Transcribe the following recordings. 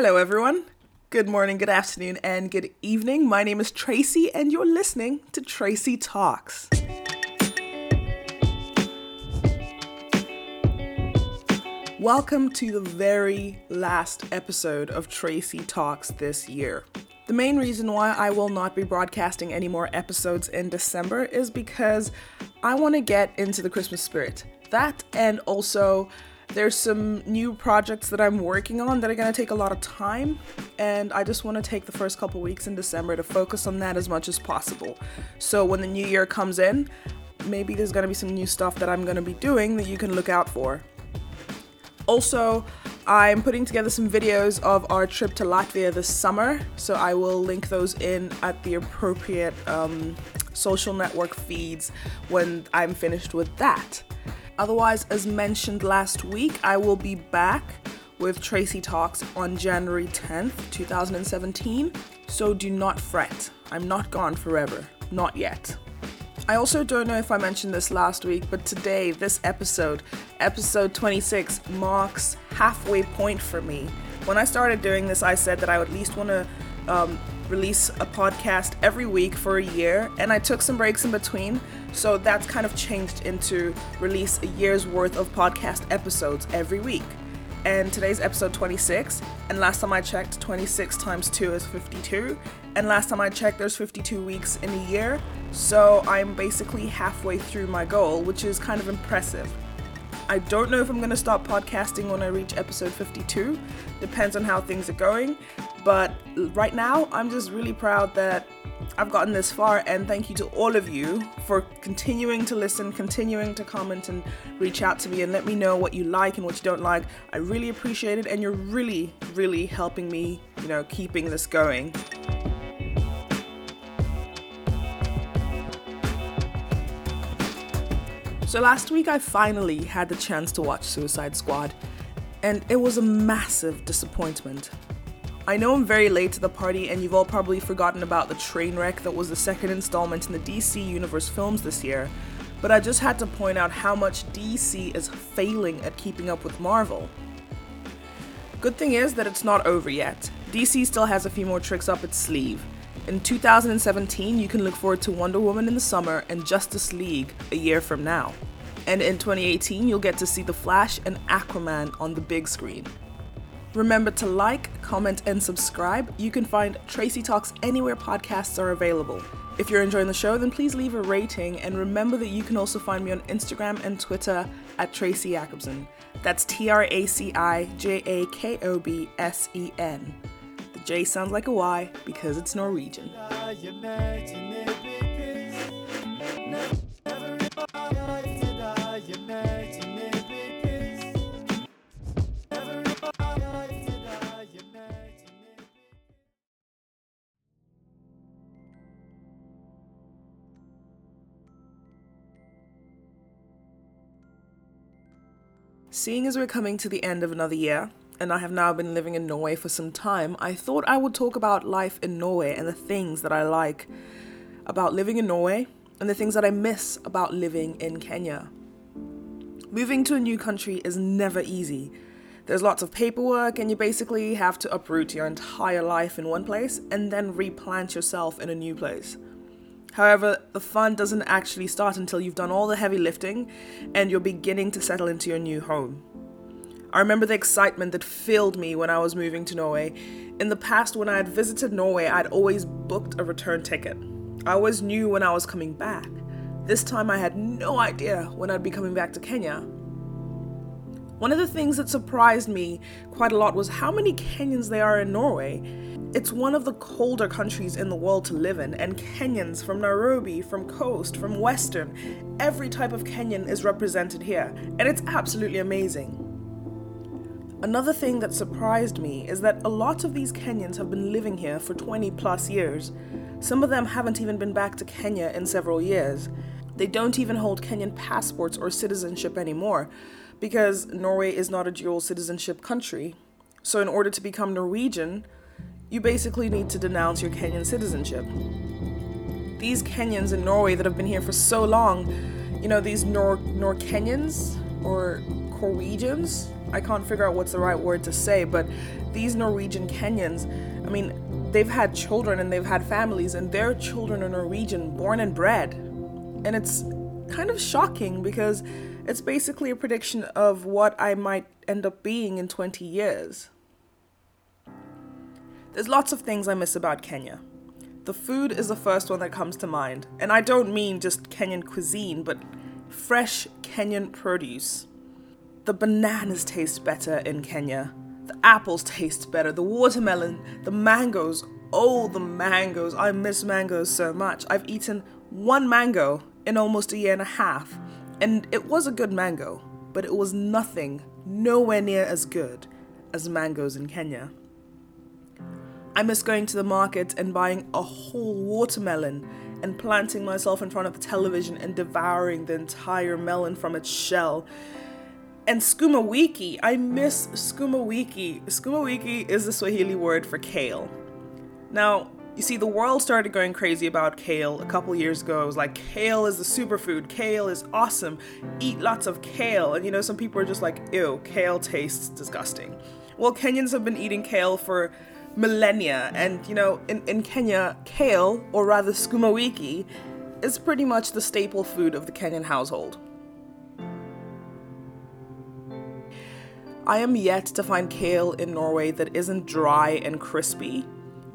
Hello, everyone. Good morning, good afternoon, and good evening. My name is Traci, and you're listening to Traci Talks. Welcome to the very last episode of Traci Talks this year. The main reason why I will not be broadcasting any more episodes in December is because I want to get into the Christmas spirit. That and also there's some new projects that I'm working on that are going to take a lot of time, and I just want to take the first couple weeks in December to focus on that as much as possible. So when the new year comes in, maybe there's going to be some new stuff that I'm going to be doing that you can look out for. Also, I'm putting together some videos of our trip to Latvia this summer, so I will link those in at the appropriate um, social network feeds when I'm finished with that. Otherwise, as mentioned last week, I will be back with Traci Talks on January 10th, 2017. So do not fret. I'm not gone forever. Not yet. I also don't know if I mentioned this last week, but today, this episode, episode 26, marks halfway point for me. When I started doing this, I said that I would at least want to um, release a podcast every week for a year, and I took some breaks in between. So that's kind of changed into release a year's worth of podcast episodes every week. And today's episode 26, and last time I checked, 26 times 2 is 52. And last time I checked, there's 52 weeks in a year. So I'm basically halfway through my goal, which is kind of impressive. I don't know if I'm going to stop podcasting when I reach episode 52. Depends on how things are going. But right now, I'm just really proud that I've gotten this far, and thank you to all of you for continuing to listen, continuing to comment, and reach out to me and let me know what you like and what you don't like. I really appreciate it, and you're really, really helping me, you know, keeping this going. So last week, I finally had the chance to watch Suicide Squad, and it was a massive disappointment. I know I'm very late to the party, and you've all probably forgotten about the train wreck that was the second installment in the DC Universe films this year, but I just had to point out how much DC is failing at keeping up with Marvel. Good thing is that it's not over yet. DC still has a few more tricks up its sleeve. In 2017, you can look forward to Wonder Woman in the summer and Justice League a year from now. And in 2018, you'll get to see The Flash and Aquaman on the big screen. Remember to like, comment, and subscribe. You can find Traci Talks anywhere podcasts are available. If you're enjoying the show, then please leave a rating and remember that you can also find me on Instagram and Twitter at Traci Jakobsen. That's T R A C I J A K O B S E N. The J sounds like a Y because it's Norwegian. Seeing as we're coming to the end of another year, and I have now been living in Norway for some time, I thought I would talk about life in Norway and the things that I like about living in Norway and the things that I miss about living in Kenya. Moving to a new country is never easy. There's lots of paperwork, and you basically have to uproot your entire life in one place and then replant yourself in a new place. However, the fun doesn't actually start until you've done all the heavy lifting and you're beginning to settle into your new home. I remember the excitement that filled me when I was moving to Norway. In the past, when I had visited Norway, I'd always booked a return ticket. I always knew when I was coming back. This time, I had no idea when I'd be coming back to Kenya. One of the things that surprised me quite a lot was how many Kenyans there are in Norway. It's one of the colder countries in the world to live in, and Kenyans from Nairobi, from Coast, from Western, every type of Kenyan is represented here, and it's absolutely amazing. Another thing that surprised me is that a lot of these Kenyans have been living here for 20 plus years. Some of them haven't even been back to Kenya in several years. They don't even hold Kenyan passports or citizenship anymore because Norway is not a dual citizenship country. So, in order to become Norwegian, you basically need to denounce your Kenyan citizenship. These Kenyans in Norway that have been here for so long, you know, these Nor, Nor Kenyans or Norwegians, I can't figure out what's the right word to say, but these Norwegian Kenyans, I mean, they've had children and they've had families, and their children are Norwegian, born and bred. And it's kind of shocking because it's basically a prediction of what I might end up being in 20 years. There's lots of things I miss about Kenya. The food is the first one that comes to mind, and I don't mean just Kenyan cuisine, but fresh Kenyan produce. The bananas taste better in Kenya. The apples taste better. The watermelon, the mangoes. Oh, the mangoes. I miss mangoes so much. I've eaten one mango in almost a year and a half, and it was a good mango, but it was nothing, nowhere near as good as mangoes in Kenya. I miss going to the market and buying a whole watermelon and planting myself in front of the television and devouring the entire melon from its shell. And sukuma wiki, I miss sukuma wiki. Sukuma wiki is the Swahili word for kale. Now, you see, the world started going crazy about kale a couple years ago. It was like, kale is the superfood. Kale is awesome. Eat lots of kale. And you know, some people are just like, ew, kale tastes disgusting. Well, Kenyans have been eating kale for millennia. And you know, in, in Kenya, kale, or rather sukuma wiki, is pretty much the staple food of the Kenyan household. I am yet to find kale in Norway that isn't dry and crispy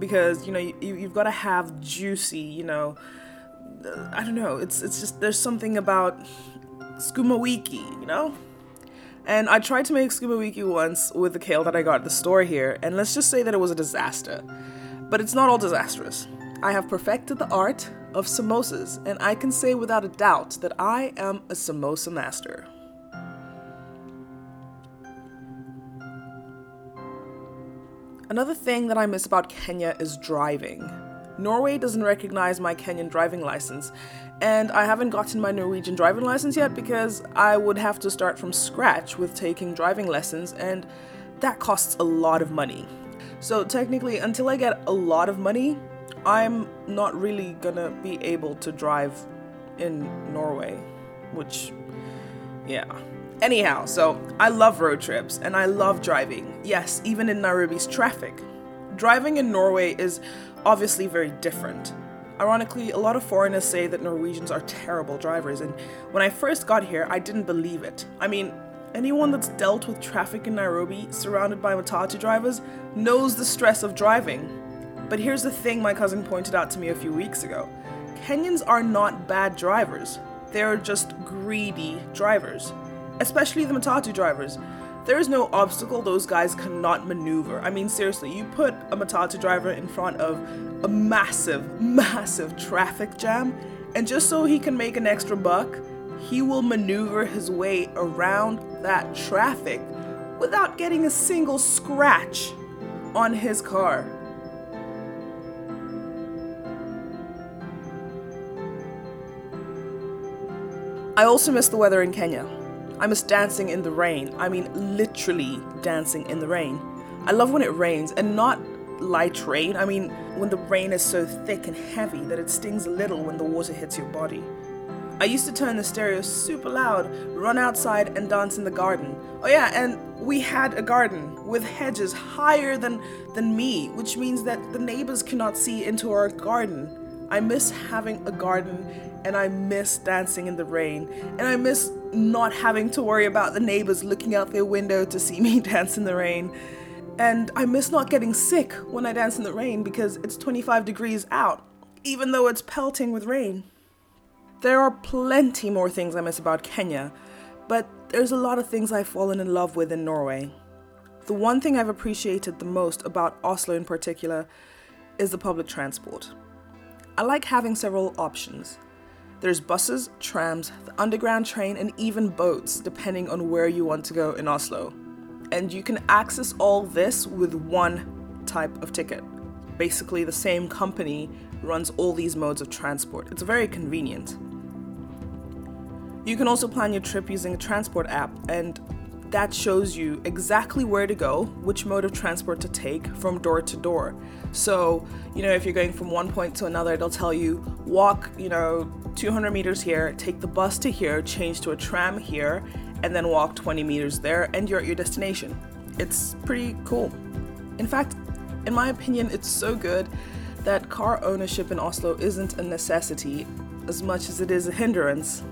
because you know you, you've got to have juicy you know. Uh, I don't know it's it's just there's something about sukuma wiki you know? And i tried to make sukuma wiki once with the kale that i got at the store here and let's just say that it was a disaster. But it's not all disastrous. I have perfected the art of samosas and i can say without a doubt that i am a samosa master Another thing that I miss about Kenya is driving. Norway doesn't recognize my Kenyan driving license, and I haven't gotten my Norwegian driving license yet because I would have to start from scratch with taking driving lessons, and that costs a lot of money. So, technically, until I get a lot of money, I'm not really gonna be able to drive in Norway, which, yeah. Anyhow, so I love road trips and I love driving. Yes, even in Nairobi's traffic. Driving in Norway is obviously very different. Ironically, a lot of foreigners say that Norwegians are terrible drivers, and when I first got here, I didn't believe it. I mean, anyone that's dealt with traffic in Nairobi, surrounded by Matatu drivers, knows the stress of driving. But here's the thing my cousin pointed out to me a few weeks ago Kenyans are not bad drivers, they're just greedy drivers especially the Matatu drivers. There is no obstacle those guys cannot maneuver. I mean, seriously, you put a Matatu driver in front of a massive, massive traffic jam, and just so he can make an extra buck, he will maneuver his way around that traffic without getting a single scratch on his car. I also miss the weather in Kenya. I miss dancing in the rain. I mean, literally dancing in the rain. I love when it rains and not light rain. I mean, when the rain is so thick and heavy that it stings a little when the water hits your body. I used to turn the stereo super loud, run outside, and dance in the garden. Oh, yeah, and we had a garden with hedges higher than, than me, which means that the neighbors cannot see into our garden. I miss having a garden and I miss dancing in the rain. And I miss not having to worry about the neighbors looking out their window to see me dance in the rain. And I miss not getting sick when I dance in the rain because it's 25 degrees out, even though it's pelting with rain. There are plenty more things I miss about Kenya, but there's a lot of things I've fallen in love with in Norway. The one thing I've appreciated the most about Oslo in particular is the public transport. I like having several options. There's buses, trams, the underground train, and even boats, depending on where you want to go in Oslo. And you can access all this with one type of ticket. Basically, the same company runs all these modes of transport. It's very convenient. You can also plan your trip using a transport app, and that shows you exactly where to go, which mode of transport to take from door to door. So, you know, if you're going from one point to another, it'll tell you walk, you know, 200 meters here, take the bus to here, change to a tram here, and then walk 20 meters there, and you're at your destination. It's pretty cool. In fact, in my opinion, it's so good that car ownership in Oslo isn't a necessity as much as it is a hindrance.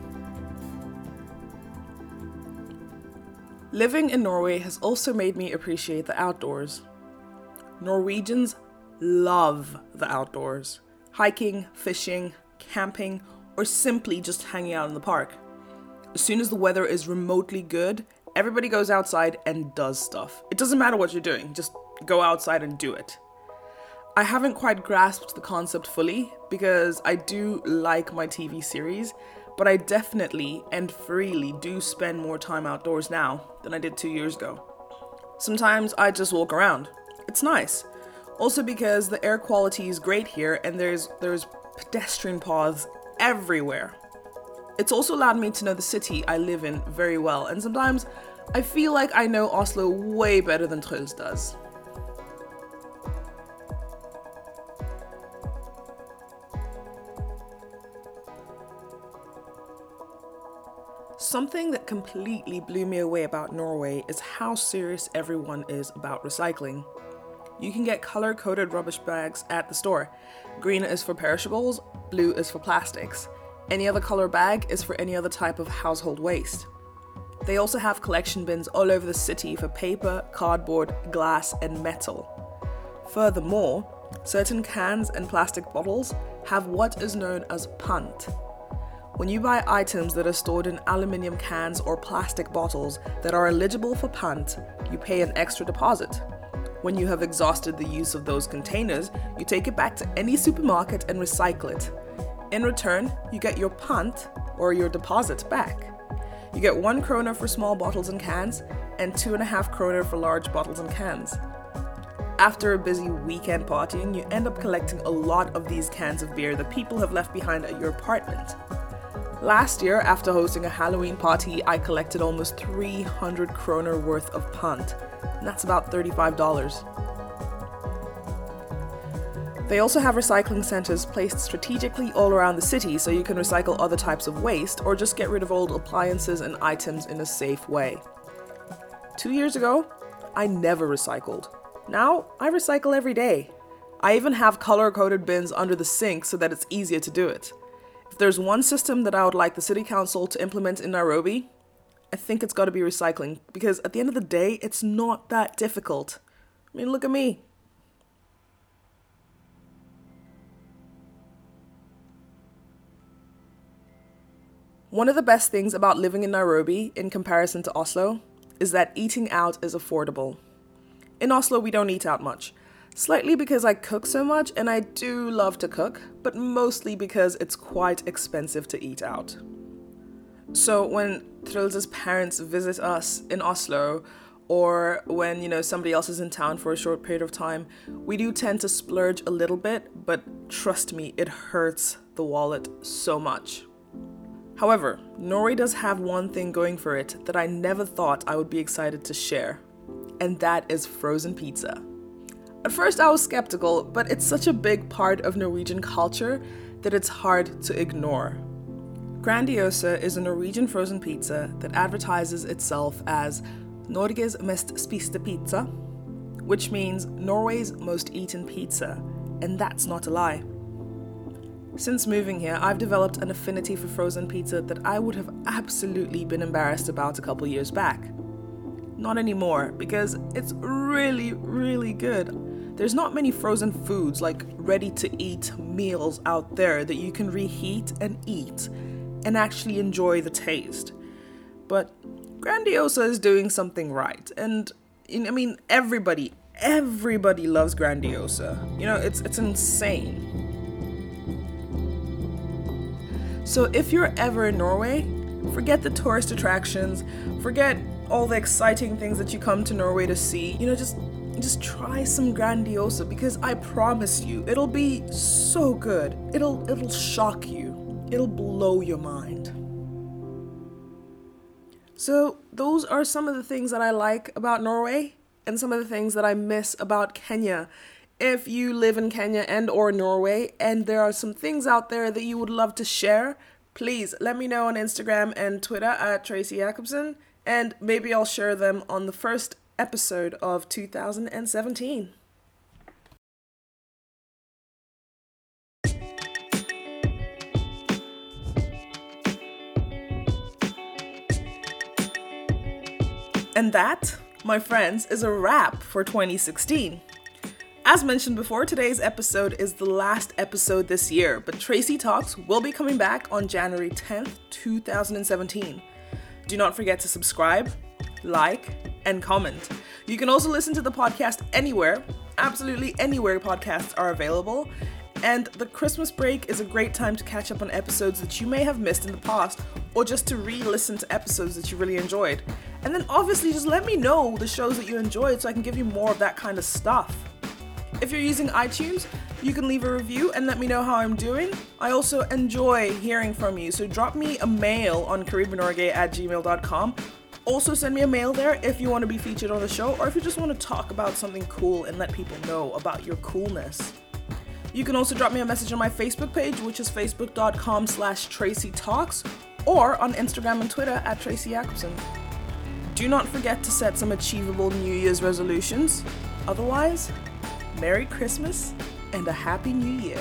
Living in Norway has also made me appreciate the outdoors. Norwegians love the outdoors hiking, fishing, camping, or simply just hanging out in the park. As soon as the weather is remotely good, everybody goes outside and does stuff. It doesn't matter what you're doing, just go outside and do it. I haven't quite grasped the concept fully because I do like my TV series, but I definitely and freely do spend more time outdoors now than I did two years ago. Sometimes I just walk around. It's nice. Also because the air quality is great here and there's there's pedestrian paths everywhere. It's also allowed me to know the city I live in very well, and sometimes I feel like I know Oslo way better than Truls does. Something that completely blew me away about Norway is how serious everyone is about recycling. You can get color coded rubbish bags at the store. Green is for perishables, blue is for plastics. Any other color bag is for any other type of household waste. They also have collection bins all over the city for paper, cardboard, glass, and metal. Furthermore, certain cans and plastic bottles have what is known as pant. when you buy items that are stored in aluminium cans or plastic bottles that are eligible for pant, you pay an extra deposit. When you have exhausted the use of those containers, you take it back to any supermarket and recycle it. In return, you get your pant or your deposit back. You get one kroner for small bottles and cans, and two and a half kroner for large bottles and cans. After a busy weekend partying, you end up collecting a lot of these cans of beer that people have left behind at your apartment. Last year, after hosting a Halloween party, I collected almost 300 kroner worth of pant, and that's about $35. They also have recycling centers placed strategically all around the city so you can recycle other types of waste or just get rid of old appliances and items in a safe way. Two years ago, I never recycled. Now, I recycle every day. I even have color coded bins under the sink so that it's easier to do it. If there's one system that I would like the city council to implement in Nairobi, I think it's got to be recycling because at the end of the day, it's not that difficult. I mean, look at me. One of the best things about living in Nairobi in comparison to Oslo is that eating out is affordable. In Oslo, we don't eat out much. Slightly because I cook so much and I do love to cook, but mostly because it's quite expensive to eat out. So when Truls' parents visit us in Oslo, or when you know somebody else is in town for a short period of time, we do tend to splurge a little bit, but trust me, it hurts the wallet so much. However, Norway does have one thing going for it that I never thought I would be excited to share, and that is frozen pizza. At first, I was skeptical, but it's such a big part of Norwegian culture that it's hard to ignore. Grandiosa is a Norwegian frozen pizza that advertises itself as Norges mest spiste pizza, which means Norway's most eaten pizza, and that's not a lie. Since moving here, I've developed an affinity for frozen pizza that I would have absolutely been embarrassed about a couple years back. Not anymore, because it's really, really good. There's not many frozen foods like ready to eat meals out there that you can reheat and eat and actually enjoy the taste. But Grandiosa is doing something right. And I mean everybody everybody loves Grandiosa. You know, it's it's insane. So if you're ever in Norway, forget the tourist attractions, forget all the exciting things that you come to Norway to see. You know, just just try some grandiosa because I promise you it'll be so good. It'll it'll shock you. It'll blow your mind. So, those are some of the things that I like about Norway and some of the things that I miss about Kenya. If you live in Kenya and or Norway and there are some things out there that you would love to share, please let me know on Instagram and Twitter at Traci Jakobsen and maybe I'll share them on the first episode of 2017. And that, my friends, is a wrap for 2016. As mentioned before, today's episode is the last episode this year, but Traci Talks will be coming back on January 10th, 2017. Do not forget to subscribe, like, and comment. You can also listen to the podcast anywhere, absolutely anywhere podcasts are available. And the Christmas break is a great time to catch up on episodes that you may have missed in the past, or just to re listen to episodes that you really enjoyed. And then obviously just let me know the shows that you enjoyed so I can give you more of that kind of stuff. If you're using iTunes, you can leave a review and let me know how I'm doing. I also enjoy hearing from you, so drop me a mail on karibunorge at gmail.com. Also, send me a mail there if you want to be featured on the show or if you just want to talk about something cool and let people know about your coolness. You can also drop me a message on my Facebook page, which is facebook.com slash Traci Talks, or on Instagram and Twitter at Traci Jakobsen. Do not forget to set some achievable New Year's resolutions. Otherwise, Merry Christmas and a Happy New Year.